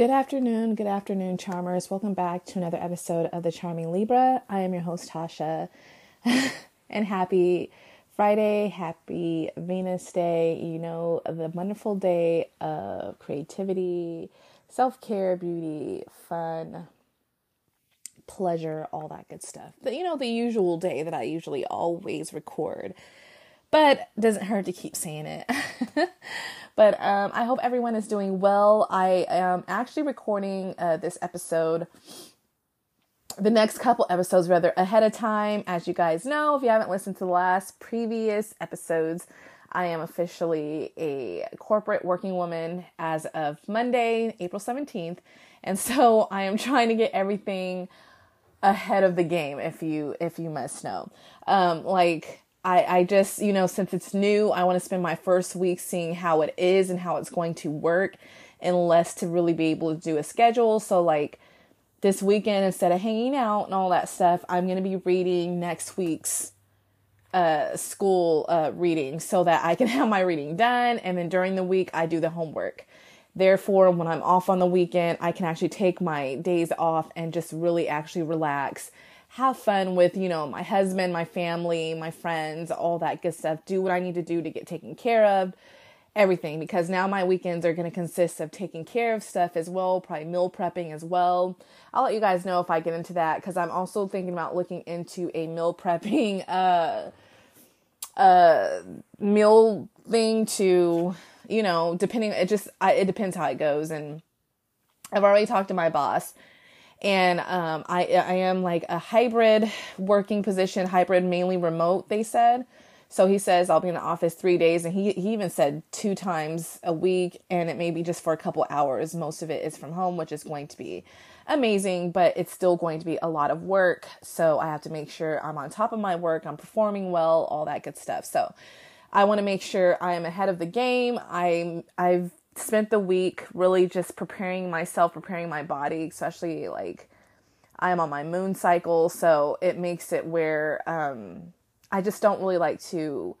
Good afternoon, good afternoon, charmers. Welcome back to another episode of The Charming Libra. I am your host, Tasha, and happy Friday, happy Venus Day. You know, the wonderful day of creativity, self care, beauty, fun, pleasure, all that good stuff. The, you know, the usual day that I usually always record, but doesn't hurt to keep saying it. But um, I hope everyone is doing well. I am actually recording uh, this episode, the next couple episodes rather, ahead of time. As you guys know, if you haven't listened to the last previous episodes, I am officially a corporate working woman as of Monday, April 17th. And so I am trying to get everything ahead of the game if you if you must know. Um like I, I just, you know, since it's new, I want to spend my first week seeing how it is and how it's going to work and less to really be able to do a schedule. So, like this weekend, instead of hanging out and all that stuff, I'm going to be reading next week's uh, school uh, reading so that I can have my reading done. And then during the week, I do the homework. Therefore, when I'm off on the weekend, I can actually take my days off and just really actually relax have fun with, you know, my husband, my family, my friends, all that good stuff. Do what I need to do to get taken care of, everything. Because now my weekends are going to consist of taking care of stuff as well, probably meal prepping as well. I'll let you guys know if I get into that because I'm also thinking about looking into a meal prepping, uh, uh, meal thing to, you know, depending, it just, I, it depends how it goes. And I've already talked to my boss and um, I I am like a hybrid working position, hybrid mainly remote. They said. So he says I'll be in the office three days, and he he even said two times a week, and it may be just for a couple hours. Most of it is from home, which is going to be amazing, but it's still going to be a lot of work. So I have to make sure I'm on top of my work, I'm performing well, all that good stuff. So I want to make sure I am ahead of the game. I'm I've spent the week really just preparing myself, preparing my body, especially like I'm on my moon cycle, so it makes it where um, I just don't really like to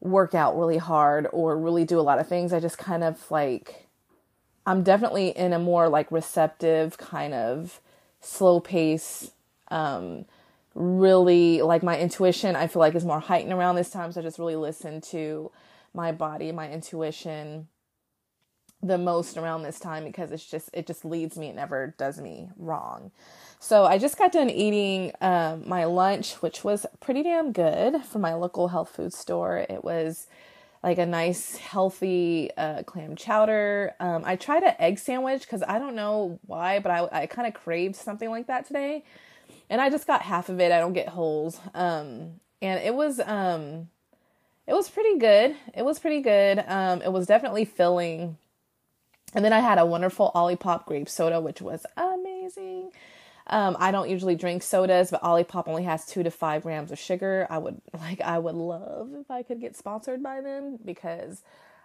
work out really hard or really do a lot of things. I just kind of like I'm definitely in a more like receptive kind of slow pace um really like my intuition I feel like is more heightened around this time so I just really listen to my body, my intuition the most around this time because it's just it just leads me it never does me wrong. So i just got done eating um, my lunch which was pretty damn good from my local health food store. It was like a nice healthy uh, clam chowder. Um, i tried an egg sandwich because i don't know why but i, I kind of craved something like that today. And i just got half of it. I don't get holes. Um, and it was um, it was pretty good. It was pretty good. Um, it was definitely filling and then I had a wonderful Olipop grape soda, which was amazing. Um, I don't usually drink sodas, but Olipop only has two to five grams of sugar. I would like, I would love if I could get sponsored by them because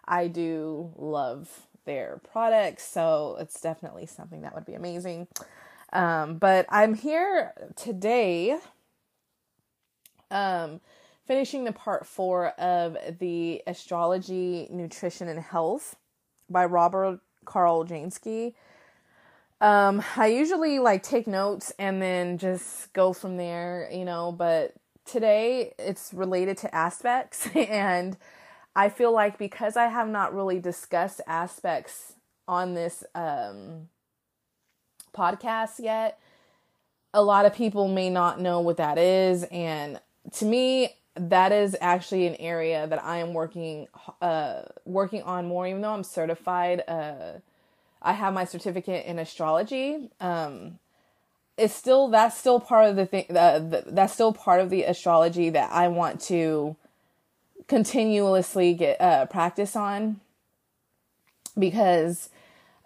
I do love their products. So it's definitely something that would be amazing. Um, but I'm here today, um, finishing the part four of the astrology, nutrition, and health by Robert Carl Jansky. Um, I usually like take notes and then just go from there, you know, but today it's related to aspects and I feel like because I have not really discussed aspects on this um podcast yet, a lot of people may not know what that is and to me that is actually an area that I am working uh working on more even though I'm certified uh I have my certificate in astrology. Um, it's still that's still part of the thing. The, the, that's still part of the astrology that I want to continuously get uh, practice on because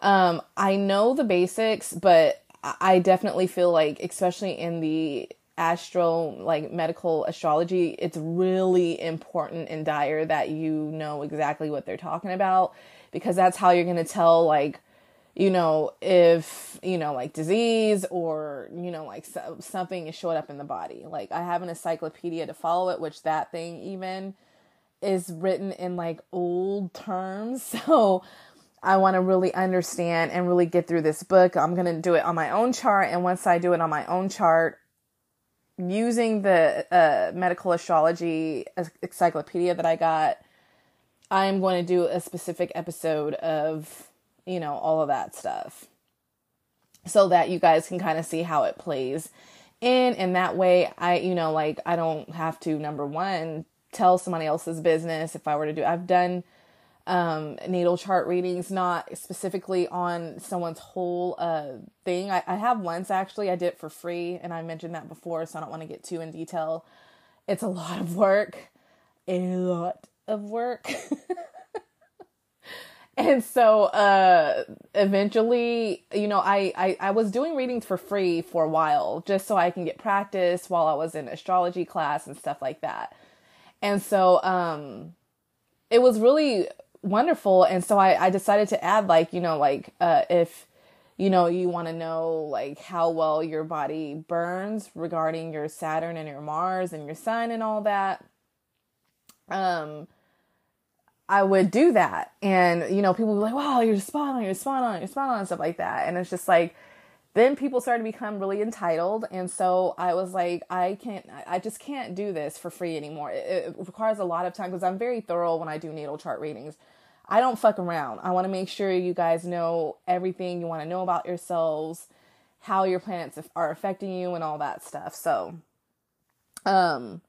um, I know the basics, but I definitely feel like, especially in the astro like medical astrology it's really important and dire that you know exactly what they're talking about because that's how you're going to tell like you know, if, you know, like disease or, you know, like so, something is showing up in the body. Like I have an encyclopedia to follow it, which that thing even is written in like old terms. So I want to really understand and really get through this book. I'm going to do it on my own chart. And once I do it on my own chart, using the uh, medical astrology encyclopedia that I got, I am going to do a specific episode of you know, all of that stuff. So that you guys can kind of see how it plays in and that way I, you know, like I don't have to number 1 tell somebody else's business if I were to do. I've done um, natal chart readings, not specifically on someone's whole uh, thing. I, I have once actually, I did it for free, and I mentioned that before, so I don't want to get too in detail. It's a lot of work, a lot of work. and so uh eventually you know I, I i was doing readings for free for a while just so i can get practice while i was in astrology class and stuff like that and so um it was really wonderful and so i i decided to add like you know like uh if you know you want to know like how well your body burns regarding your saturn and your mars and your sun and all that um I would do that. And, you know, people would be like, wow, you're spot on, you're spot on, you're spot on, and stuff like that. And it's just like, then people started to become really entitled. And so I was like, I can't, I just can't do this for free anymore. It, it requires a lot of time because I'm very thorough when I do natal chart readings. I don't fuck around. I want to make sure you guys know everything you want to know about yourselves, how your planets are affecting you, and all that stuff. So, um,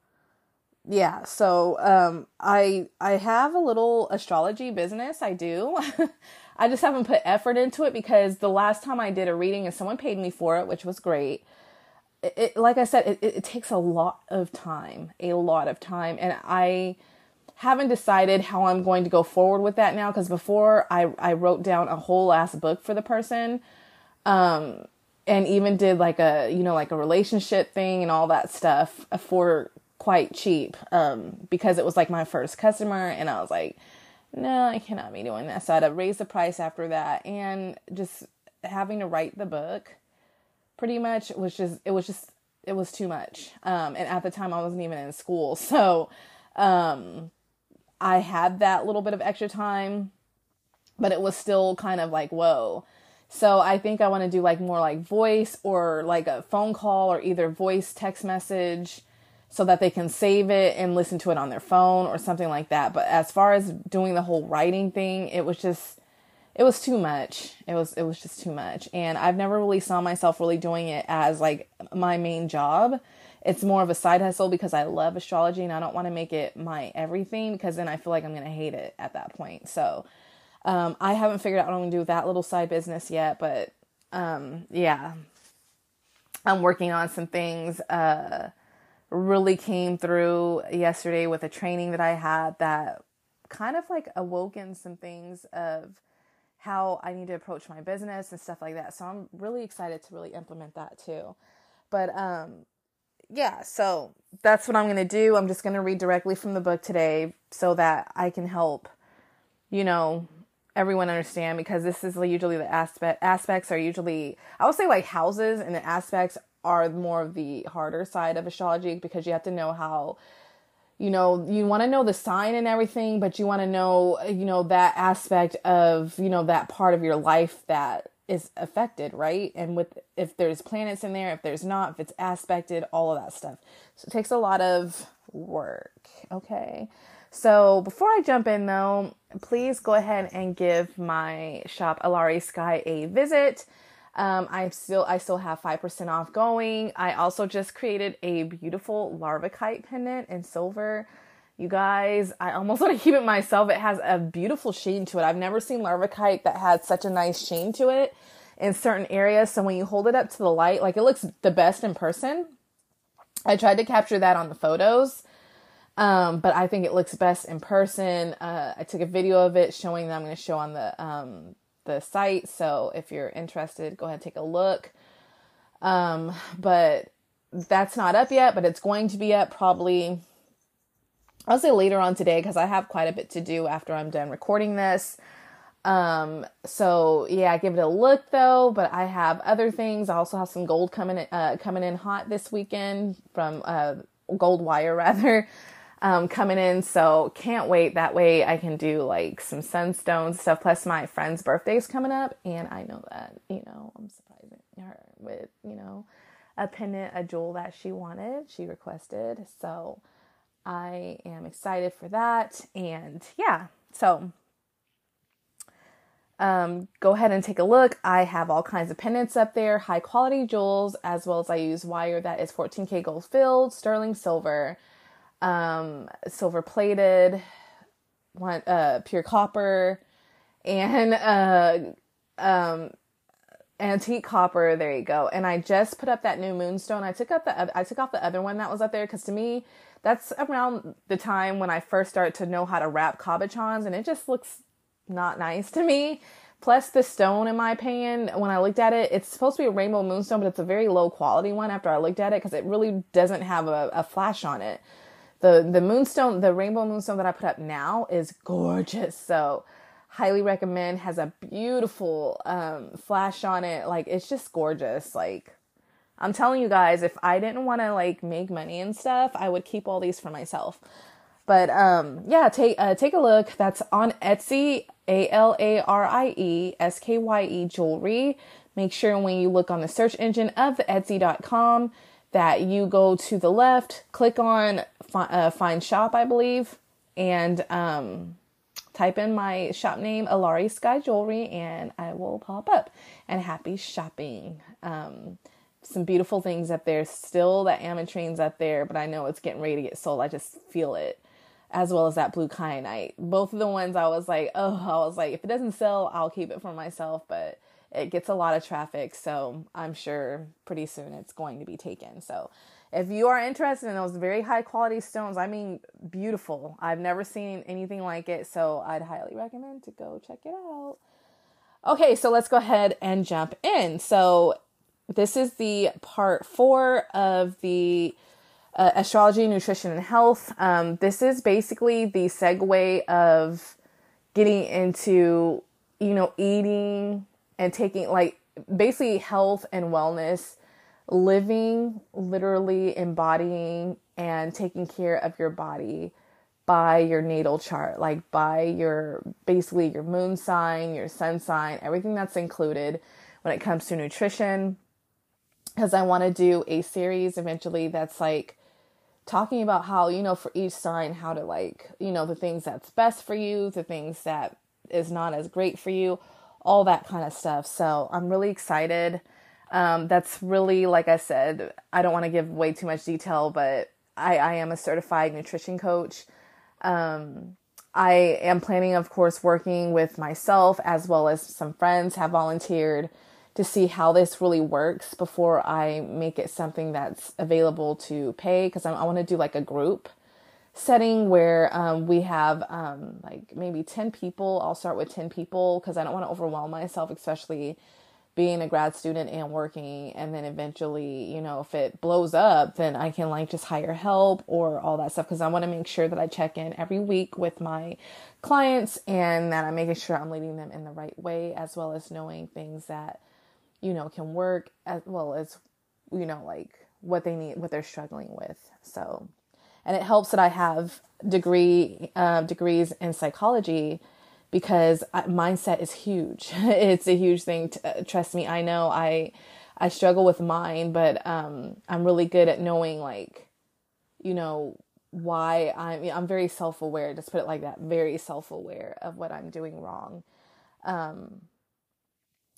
yeah so um i i have a little astrology business i do i just haven't put effort into it because the last time i did a reading and someone paid me for it which was great it, it like i said it, it takes a lot of time a lot of time and i haven't decided how i'm going to go forward with that now because before i i wrote down a whole ass book for the person um and even did like a you know like a relationship thing and all that stuff for quite cheap um, because it was like my first customer, and I was like, no, I cannot be doing that. So I had to raise the price after that, and just having to write the book pretty much was just it was just it was too much. Um, and at the time, I wasn't even in school, so um, I had that little bit of extra time, but it was still kind of like whoa. So I think I want to do like more like voice or like a phone call or either voice text message so that they can save it and listen to it on their phone or something like that. But as far as doing the whole writing thing, it was just it was too much. It was it was just too much. And I've never really saw myself really doing it as like my main job. It's more of a side hustle because I love astrology and I don't want to make it my everything because then I feel like I'm going to hate it at that point. So um, I haven't figured out what I'm going to do with that little side business yet, but um, yeah. I'm working on some things uh, really came through yesterday with a training that I had that kind of like awoken some things of how I need to approach my business and stuff like that. So I'm really excited to really implement that too. But um yeah, so that's what I'm going to do. I'm just going to read directly from the book today so that I can help you know everyone understand because this is usually the aspect aspects are usually I would say like houses and the aspects are more of the harder side of astrology because you have to know how you know you want to know the sign and everything but you want to know you know that aspect of you know that part of your life that is affected, right? And with if there's planets in there, if there's not, if it's aspected, all of that stuff. So it takes a lot of work. Okay. So before I jump in though, please go ahead and give my shop Alarie Skye a visit. Um, I still I still have five percent off going. I also just created a beautiful larvikite pendant in silver. You guys, I almost want to keep it myself. It has a beautiful sheen to it. I've never seen larvikite that had such a nice sheen to it in certain areas. So when you hold it up to the light, like it looks the best in person. I tried to capture that on the photos. Um, but I think it looks best in person. Uh, I took a video of it showing that I'm going to show on the um, the site. So if you're interested, go ahead and take a look. Um, but that's not up yet, but it's going to be up probably, I'll say later on today because I have quite a bit to do after I'm done recording this. Um, so yeah, give it a look though, but I have other things. I also have some gold coming, uh, coming in hot this weekend from, uh, gold wire rather um, coming in. So can't wait. That way I can do like some sunstones stuff. Plus my friend's birthday is coming up, and I know that you know I'm surprising her with you know a pendant, a jewel that she wanted, she requested. So I am excited for that, and yeah, so. Um, go ahead and take a look. I have all kinds of pendants up there, high quality jewels, as well as I use wire that is 14K gold filled, sterling silver, um, silver plated, one uh, pure copper, and uh, um, antique copper. There you go. And I just put up that new moonstone. I took up the I took off the other one that was up there because to me that's around the time when I first started to know how to wrap cabochons, and it just looks not nice to me. Plus, the stone, in my opinion, when I looked at it, it's supposed to be a rainbow moonstone, but it's a very low quality one after I looked at it because it really doesn't have a, a flash on it. The the moonstone the rainbow moonstone that i put up now is gorgeous. So highly recommend has a beautiful um, flash on it. Like it's just gorgeous. Like i'm telling you guys if i didn't want to like make money and stuff i would keep all these for myself but um yeah take uh, take a look that's on etsy a-l-a-r-i-e-s-k-y-e jewelry make sure when you look on the search engine of etsy.com that you go to the left, click on uh, find shop, I believe, and um, type in my shop name, Alarie Skye Jewelry, and I will pop up. And happy shopping. Um, some beautiful things up there. Still that ametrine's up there, but I know it's getting ready to get sold. I just feel it. As well as that blue kyanite. Both of the ones I was like, oh, I was like, if it doesn't sell, I'll keep it for myself. But it gets a lot of traffic, so I'm sure pretty soon it's going to be taken. So if you are interested in those very high quality stones, I mean beautiful. I've never seen anything like it, so I'd highly recommend to go check it out. Okay, so let's go ahead and jump in. So this is the part four of the uh, astrology, nutrition, and health. Um, this is basically the segue of getting into, you know, eating and taking like basically health and wellness, living, literally embodying and taking care of your body by your natal chart, like by your basically your moon sign, your sun sign, everything that's included when it comes to nutrition. Because I want to do a series eventually that's like talking about how, you know, for each sign, how to like, you know, the things that's best for you, the things that is not as great for you, all that kind of stuff. So I'm really excited. Um, that's really, like I said, I don't want to give way too much detail, but I, I am a certified nutrition coach. Um, I am planning, of course, working with myself as well as some friends have volunteered to see how this really works before I make it something that's available to pay because I, want to do like a group setting where um, we have um, like maybe 10 people. I'll start with 10 people because I don't want to overwhelm myself, especially being a grad student and working. And then eventually, you know, if it blows up, then I can like just hire help or all that stuff because I want to make sure that I check in every week with my clients and that I'm making sure I'm leading them in the right way as well as knowing things that, you know, can work as well as, you know, like what they need, what they're struggling with. So, and it helps that I have degree uh, degrees in psychology because mindset is huge. it's a huge thing. To, uh, trust me, I know I I struggle with mine, but um, I'm really good at knowing like, you know, why I'm I'm very self aware. Just put it like that. Very self aware of what I'm doing wrong. Um,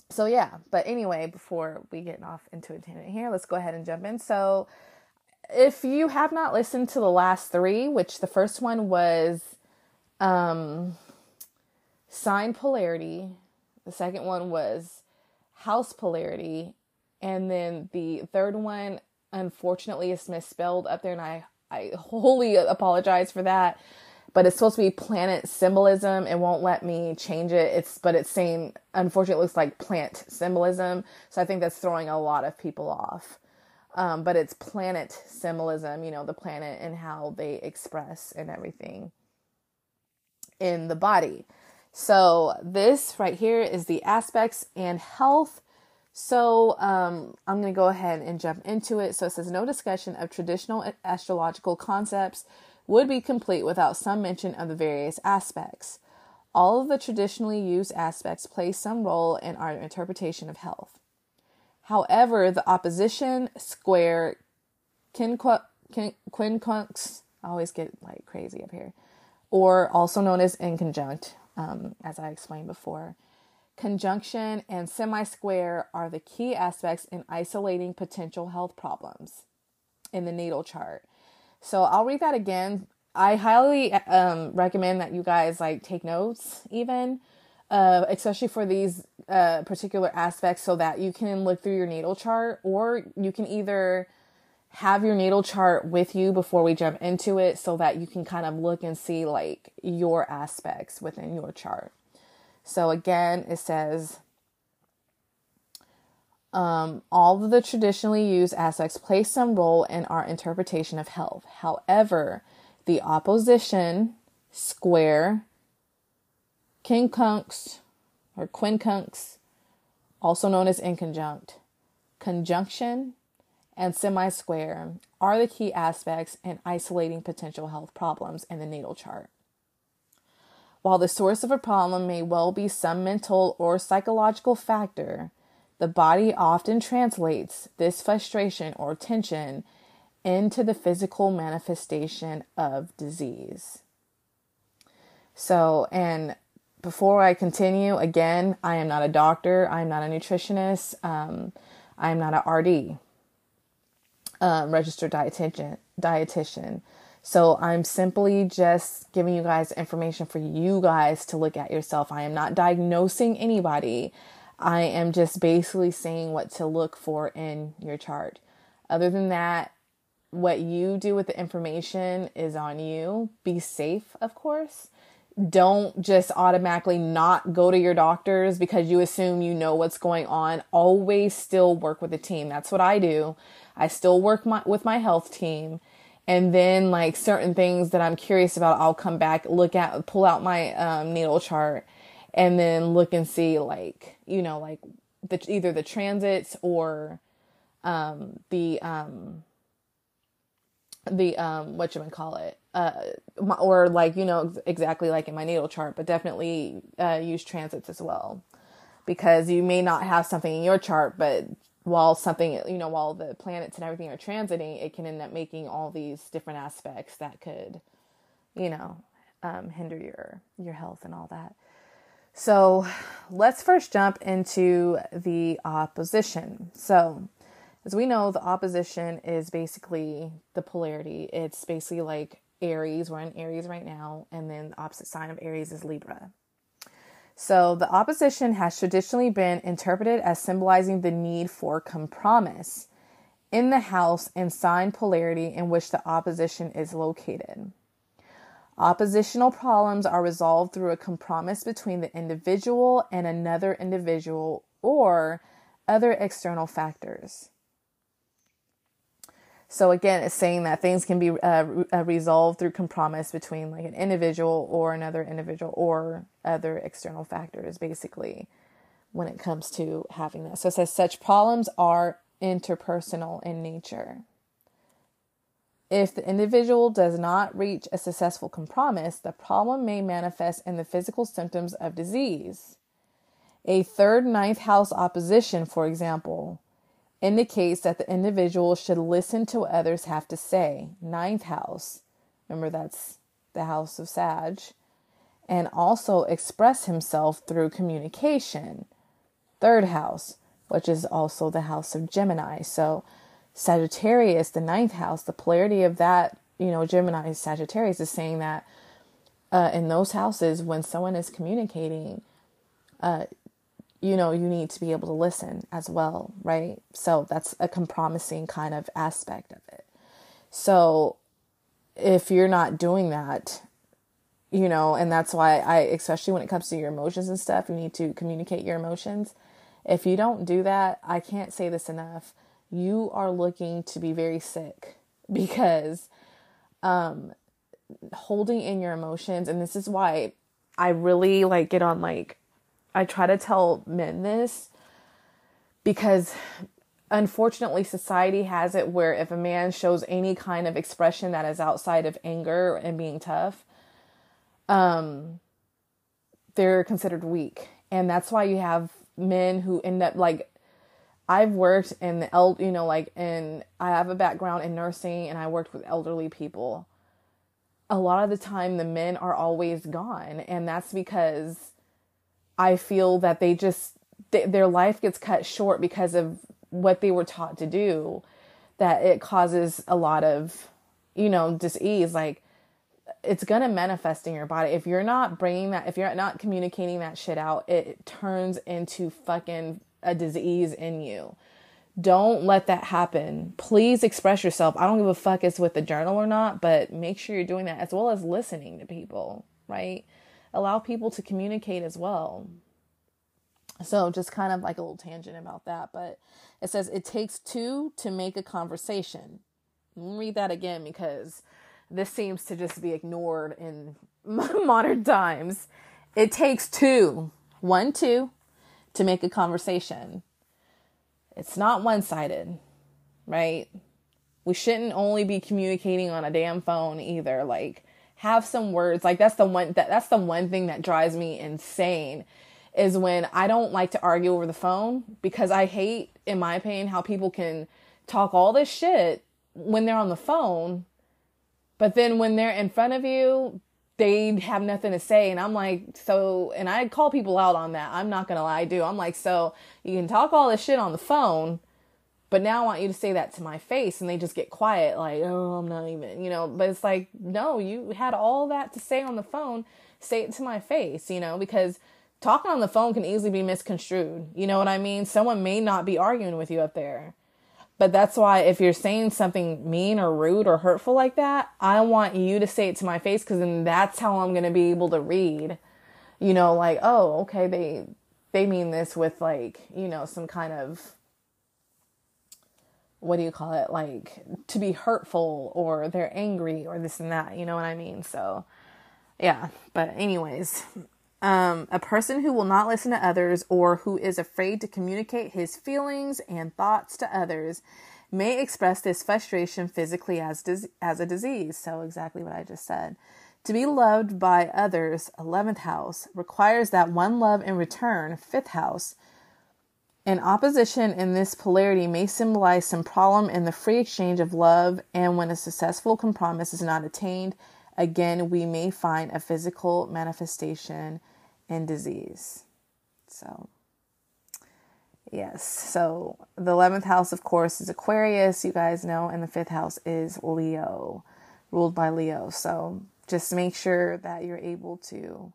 so yeah, but anyway, before we get off into a tangent here, let's go ahead and jump in. So if you have not listened to the last three, which the first one was um sign polarity, the second one was house polarity, and then the third one unfortunately is misspelled up there and I I wholly apologize for that. But it's supposed to be planet symbolism. It won't let me change it. It's but it's saying unfortunately it looks like plant symbolism. So I think that's throwing a lot of people off. Um, but it's planet symbolism, you know, the planet and how they express and everything in the body. So this right here is the aspects and health. So um, I'm going to go ahead and jump into it. So it says no discussion of traditional astrological concepts would be complete without some mention of the various aspects. All of the traditionally used aspects play some role in our interpretation of health. However, the opposition, square, quincunx, I always get like crazy up here, or also known as inconjunct, um, as I explained before. Conjunction and semi square are the key aspects in isolating potential health problems in the natal chart. So I'll read that again. I highly um, recommend that you guys like take notes, even uh, especially for these uh, particular aspects, so that you can look through your natal chart, or you can either have your natal chart with you before we jump into it so that you can kind of look and see like your aspects within your chart. So again, it says um, all of the traditionally used aspects play some role in our interpretation of health. However, the opposition, square, quincunx or quincunx, also known as inconjunct, conjunction, and semi square are the key aspects in isolating potential health problems in the natal chart. While the source of a problem may well be some mental or psychological factor, the body often translates this frustration or tension into the physical manifestation of disease. So, and before I continue, again, I am not a doctor, I'm not a nutritionist, um, I'm not an RD, um, registered dietitian. dietitian. So I'm simply just giving you guys information for you guys to look at yourself. I am not diagnosing anybody. I am just basically saying what to look for in your chart. Other than that, what you do with the information is on you. Be safe, of course don't just automatically not go to your doctors because you assume you know what's going on. Always still work with the team. That's what I do. I still work my, with my health team. And then, like certain things that I'm curious about, I'll come back, look at, pull out my um, natal chart, and then look and see, like, you know, like the, either the transits or um, the um, the um what you call it uh or like you know exactly like in my natal chart but definitely uh use transits as well. Because you may not have something in your chart but while something you know while the planets and everything are transiting it can end up making all these different aspects that could you know um, hinder your your health and all that so let's first jump into the opposition so as we know, the opposition is basically the polarity. It's basically like Aries. We're in Aries right now, and then the opposite sign of Aries is Libra. So the opposition has traditionally been interpreted as symbolizing the need for compromise in the house and sign polarity in which the opposition is located. Oppositional problems are resolved through a compromise between the individual and another individual or other external factors. So again, it's saying that things can be uh, uh, resolved through compromise between like an individual or another individual or other external factors, basically, when it comes to having that. So it says such problems are interpersonal in nature. If the individual does not reach a successful compromise, the problem may manifest in the physical symptoms of disease. A third ninth house opposition, for example, indicates that the individual should listen to what others have to say. Ninth house, remember that's the house of Sag, and also express himself through communication. Third house, which is also the house of Gemini. So, Sagittarius, the ninth house, the polarity of that, you know, Gemini Sagittarius is saying that uh, in those houses, when someone is communicating, uh, you know, you need to be able to listen as well, right? So that's a compromising kind of aspect of it. So if you're not doing that, you know, and that's why I, especially when it comes to your emotions and stuff, you need to communicate your emotions. If you don't do that, I can't say this enough. You are looking to be very sick because um, holding in your emotions, and this is why I really like get on like I try to tell men this because unfortunately society has it where if a man shows any kind of expression that is outside of anger and being tough um they're considered weak. And that's why you have men who end up like I've worked in the el you know like in I have a background in nursing and I worked with elderly people. A lot of the time the men are always gone and that's because I feel that they just their life gets cut short because of what they were taught to do that it causes a lot of you know disease. Like it's going to manifest in your body. If you're not bringing that if you're not communicating that shit out it turns into fucking a disease in you don't let that happen please express yourself i don't give a fuck it's with the journal or not but make sure you're doing that as well as listening to people right allow people to communicate as well. So, just kind of like a little tangent about that, but it says it takes two to make a conversation. read that again because this seems to just be ignored in modern times. It takes two, one, two, to make a conversation. It's not one sided, right? We shouldn't only be communicating on a damn phone either. Like, have some words. Like that's the one that that's the one thing that drives me insane is when I don't like to argue over the phone because I hate, in my opinion, how people can talk all this shit when they're on the phone, but then when they're in front of you, they have nothing to say. And I'm like, so, and I call people out on that. I'm not gonna lie, I do. I'm like, so you can talk all this shit on the phone, but now I want you to say that to my face and they just get quiet, like, oh, I'm not even, you know. But it's like, no, you had all that to say on the phone. Say it to my face, you know, because talking on the phone can easily be misconstrued. You know what I mean? Someone may not be arguing with you up there. But that's why if you're saying something mean or rude or hurtful like that, I want you to say it to my face because then that's how I'm going to be able to read. You know, like, oh, okay, they they mean this with like, you know, some kind of what do you call it like to be hurtful or they're angry or this and that you know what i mean so yeah but anyways um, a person who will not listen to others or who is afraid to communicate his feelings and thoughts to others may express this frustration physically as dis- as a disease. So exactly what i just said. To be loved by others 11th house requires that one love in return 5th house. An opposition in this polarity may symbolize some problem in the free exchange of love, and when a successful compromise is not attained, again, we may find a physical manifestation in disease. So, yes, so the 11th house, of course, is Aquarius, you guys know, and the fifth house is Leo, ruled by Leo. So, just make sure that you're able to,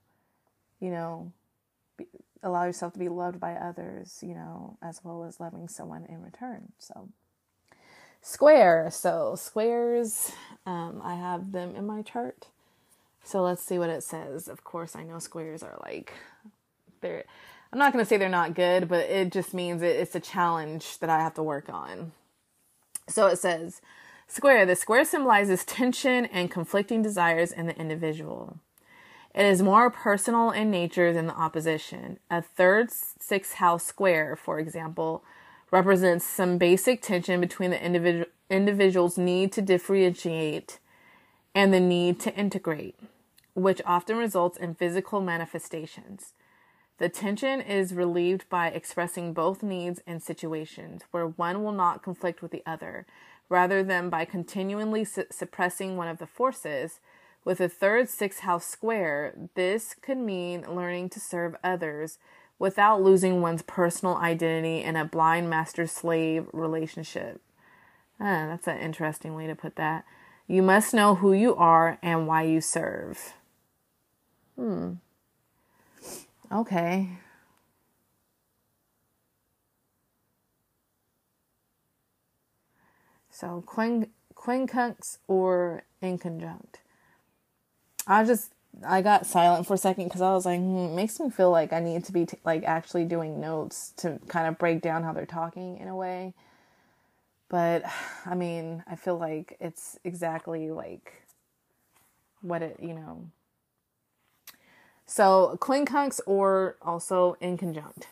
you know, allow yourself to be loved by others, you know, as well as loving someone in return. So, square. So, squares, um, I have them in my chart. So, let's see what it says. Of course, I know squares are like, they're, I'm not to say they're not good, but it just means it, it's a challenge that I have to work on. So, it says, Square. The square symbolizes tension and conflicting desires in the individual. It is more personal in nature than the opposition. A third sixth house square, for example, represents some basic tension between the individual individuals' need to differentiate and the need to integrate, which often results in physical manifestations. The tension is relieved by expressing both needs in situations where one will not conflict with the other, rather than by continually su- suppressing one of the forces. With a third sixth house square, this could mean learning to serve others without losing one's personal identity in a blind master slave relationship. Ah, that's an interesting way to put that. You must know who you are and why you serve. Hmm. Okay. So quin quincunx or inconjunct. I just I got silent for a second because I was like, hmm, makes me feel like I need to be t- like actually doing notes to kind of break down how they're talking in a way. But I mean, I feel like it's exactly like what it, you know. So quincunx or also inconjunct.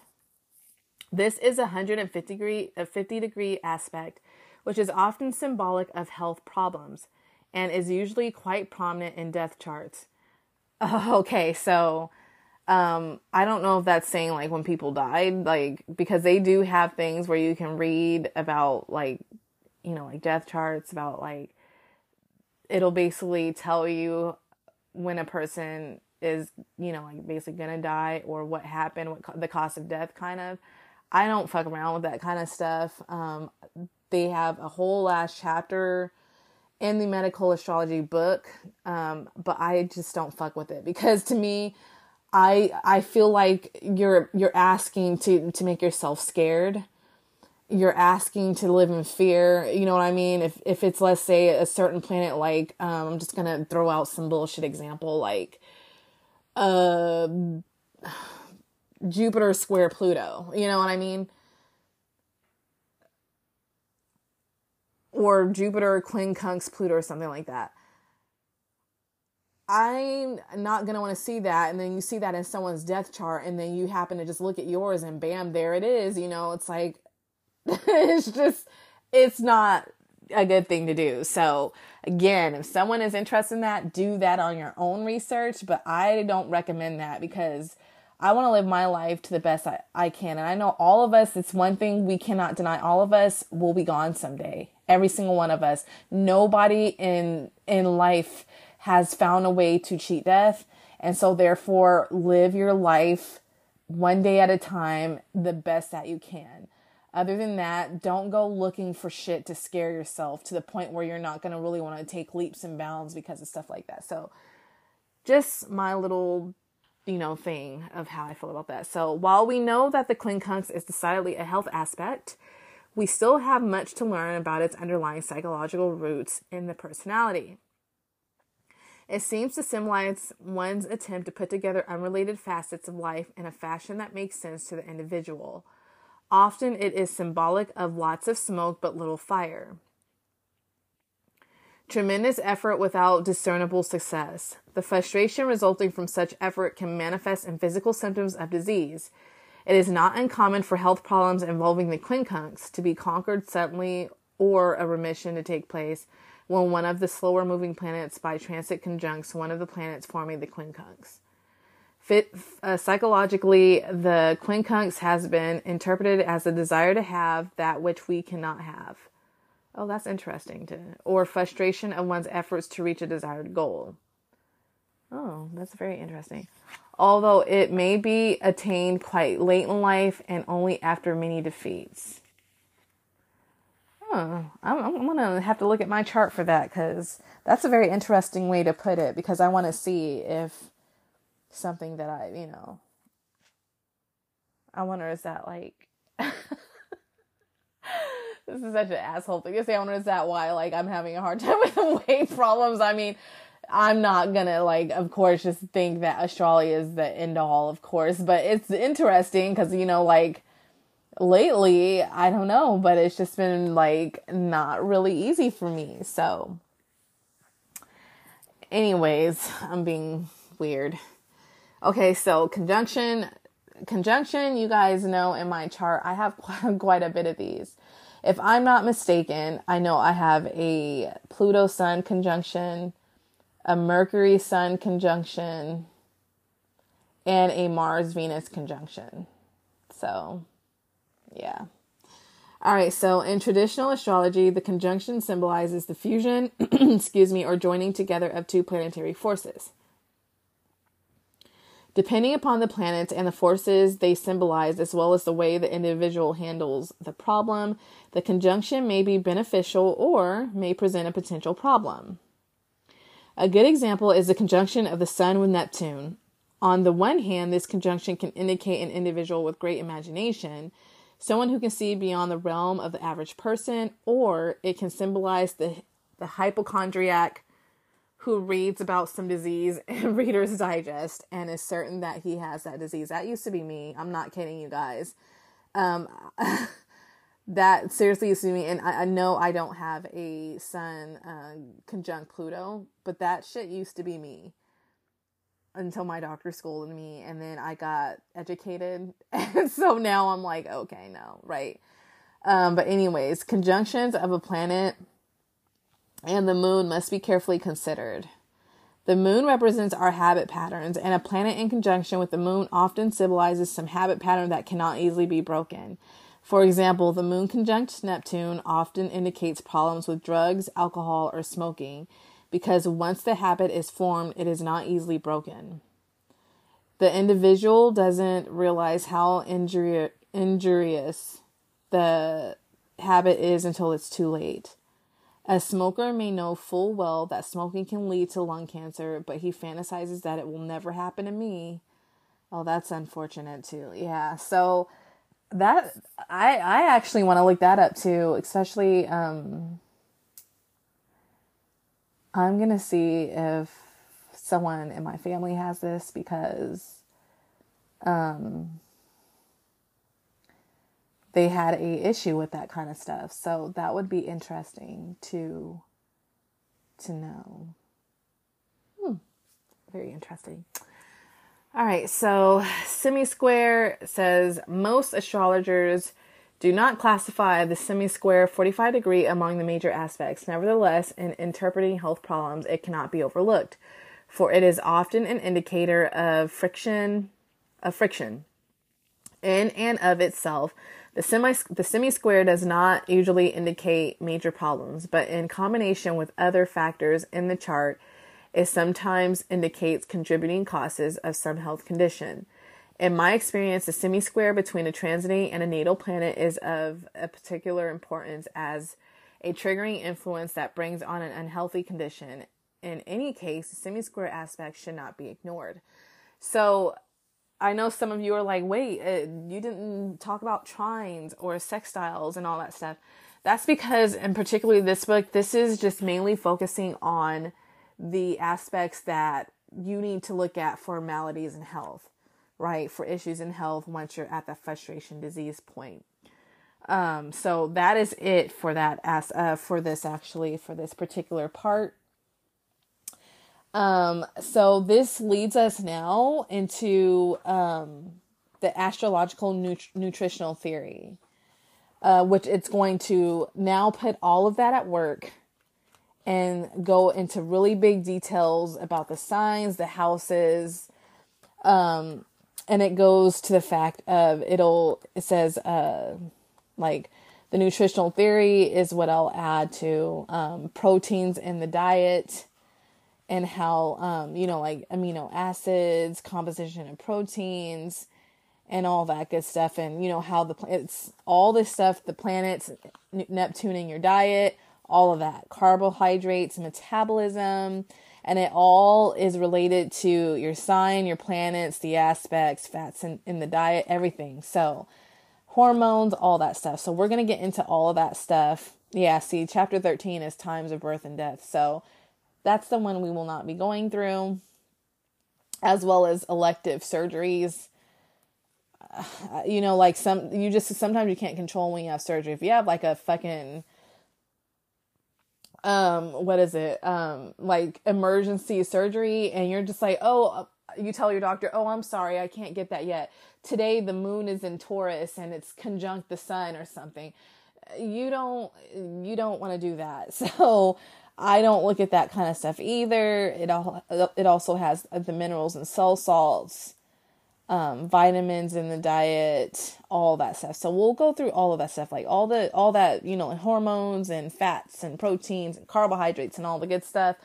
This is a 150 degree a 50 degree aspect, which is often symbolic of health problems and is usually quite prominent in death charts. okay, so um I don't know if that's saying like when people died, like because they do have things where you can read about like you know, like death charts about like it'll basically tell you when a person is, you know, like basically gonna die or what happened, what co- the cost of death kind of. I don't fuck around with that kind of stuff. Um, they have a whole last chapter in the medical astrology book, um, but I just don't fuck with it because to me, I I feel like you're you're asking to to make yourself scared. You're asking to live in fear. You know what I mean? If if it's let's say a certain planet, like um, I'm just gonna throw out some bullshit example, like uh, Jupiter square Pluto. You know what I mean? Or Jupiter quincunx Pluto or something like that. I'm not gonna want to see that, and then you see that in someone's death chart, and then you happen to just look at yours, and bam, there it is. You know, it's like it's just it's not a good thing to do. So again, if someone is interested in that, do that on your own research, but I don't recommend that because I want to live my life to the best I, I can. And I know all of us, it's one thing we cannot deny. All of us will be gone someday. Every single one of us. Nobody in in life has found a way to cheat death. And so therefore live your life one day at a time the best that you can. Other than that, don't go looking for shit to scare yourself to the point where you're not going to really want to take leaps and bounds because of stuff like that. So, just my little, you know, thing of how I feel about that. So, while we know that the quincunx is decidedly a health aspect, we still have much to learn about its underlying psychological roots in the personality. It seems to symbolize one's attempt to put together unrelated facets of life in a fashion that makes sense to the individual. Often it is symbolic of lots of smoke but little fire. Tremendous effort without discernible success. The frustration resulting from such effort can manifest in physical symptoms of disease. It is not uncommon for health problems involving the quincunx to be conquered suddenly or a remission to take place when one of the slower moving planets by transit conjuncts one of the planets forming the quincunx. Fit, uh, psychologically, the quincunx has been interpreted as a desire to have that which we cannot have. Oh, that's interesting. To or frustration of one's efforts to reach a desired goal. Oh, that's very interesting. Although it may be attained quite late in life and only after many defeats. Oh, I'm, I'm gonna have to look at my chart for that because that's a very interesting way to put it. Because I want to see if something that I, you know, I wonder is that like this is such an asshole thing to say. I wonder is that why like I'm having a hard time with weight problems. I mean, I'm not gonna like, of course, just think that astrology is the end all, of course, but it's interesting because you know, like lately, I don't know, but it's just been like not really easy for me. So, anyways, I'm being weird. Okay, so conjunction, conjunction, you guys know in my chart, I have quite a bit of these. if I'm not mistaken, I know I have a Pluto Sun conjunction, a Mercury Sun conjunction, and a Mars Venus conjunction. So, yeah. All right, so in traditional astrology, the conjunction symbolizes the fusion, excuse me, or joining together of two planetary forces. Depending upon the planets and the forces they symbolize, as well as the way the individual handles the problem, the conjunction may be beneficial or may present a potential problem. A good example is the conjunction of the Sun with Neptune. On the one hand, this conjunction can indicate an individual with great imagination someone who can see beyond the realm of the average person, or it can symbolize the, the hypochondriac who reads about some disease in Reader's Digest and is certain that he has that disease. That used to be me. I'm not kidding you guys. Um, that seriously used to me. And I, I know I don't have a sun uh, conjunct Pluto, but that shit used to be me until my doctor scolded me and then I got educated. And so now I'm like, okay, no, right. Um, but anyways, conjunctions of a planet and the moon must be carefully considered. The moon represents our habit patterns, and a planet in conjunction with the moon often symbolizes some habit pattern that cannot easily be broken. For example, the moon conjunct Neptune often indicates problems with drugs, alcohol, or smoking because once the habit is formed, it is not easily broken. The individual doesn't realize how injuri- injurious the habit is until it's too late. A smoker may know full well that smoking can lead to lung cancer, but he fantasizes that it will never happen to me. Oh, that's unfortunate too. Yeah. So that I I actually want to look that up too, especially um I'm going to see if someone in my family has this because um, they had a issue with that kind of stuff. So that would be interesting to to know. Hmm. Very interesting. All right, so Semi Square says most astrologers do not classify the semi-square 45 degree among the major aspects. Nevertheless, in interpreting health problems, it cannot be overlooked, for it is often an indicator of friction, of friction. In and of itself, the semi the semi-square does not usually indicate major problems, but in combination with other factors in the chart, it sometimes indicates contributing causes of some health condition. In my experience, the semi square between a transiting and a natal planet is of a particular importance as a triggering influence that brings on an unhealthy condition. In any case, the semi square aspect should not be ignored. So, I know some of you are like, wait, uh, you didn't talk about trines or sextiles and all that stuff. That's because, and particularly this book, this is just mainly focusing on the aspects that you need to look at for maladies and health right, for issues in health once you're at the frustration disease point. Um, so that is it for that as uh, for this actually for this particular part. Um, so this leads us now into um, the astrological nut- nutritional theory, uh, which it's going to now put all of that at work and go into really big details about the signs, the houses, um, and it goes to the fact of it'll it says uh like the nutritional theory is what I'll add to um, proteins in the diet and how um, you know like amino acids, composition of proteins, and all that good stuff, and you know how the it's all this stuff, the planets, Neptune in your diet, all of that, carbohydrates, metabolism, and it all is related to your sign, your planets, the aspects, fats in, in the diet, everything. So, hormones, all that stuff. So, we're going to get into all of that stuff. Yeah, see, chapter 13 is times of birth and death. So, that's the one we will not be going through, as well as elective surgeries. you know, like some, you just sometimes you can't control when you have surgery. If you have like a fucking um what is it um like emergency surgery and you're just like oh you tell your doctor oh i'm sorry i can't get that yet today the moon is in taurus and it's conjunct the sun or something you don't you don't want to do that. So I don't look at that kind of stuff either. It all it also has the minerals and cell salts, um, vitamins in the diet, all that stuff. So we'll go through all of that stuff, like all the all that you know, hormones and fats and proteins and carbohydrates and all the good stuff.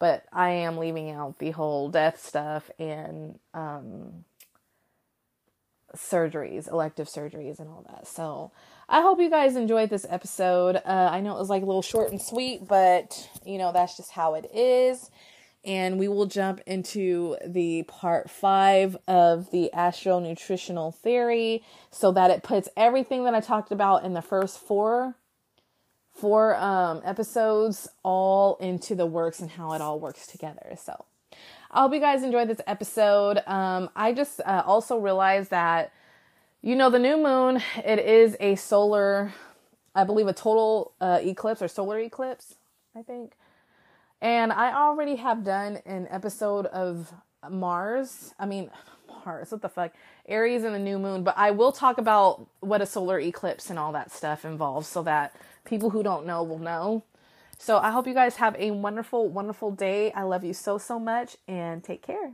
But I am leaving out the whole death stuff and um, surgeries, elective surgeries, and all that. So I hope you guys enjoyed this episode. Uh, I know it was like a little short and sweet, but you know, that's just how it is. And we will jump into the part five of the astro nutritional theory so that it puts everything that I talked about in the first four four um, episodes all into the works and how it all works together. So I hope you guys enjoyed this episode. Um, I just uh, also realized that you know, the new moon, it is a solar, I believe, a total uh, eclipse or solar eclipse, I think. And I already have done an episode of Mars. I mean, Mars, what the fuck? Aries and the new moon. But I will talk about what a solar eclipse and all that stuff involves so that people who don't know will know. So I hope you guys have a wonderful, wonderful day. I love you so, so much and take care.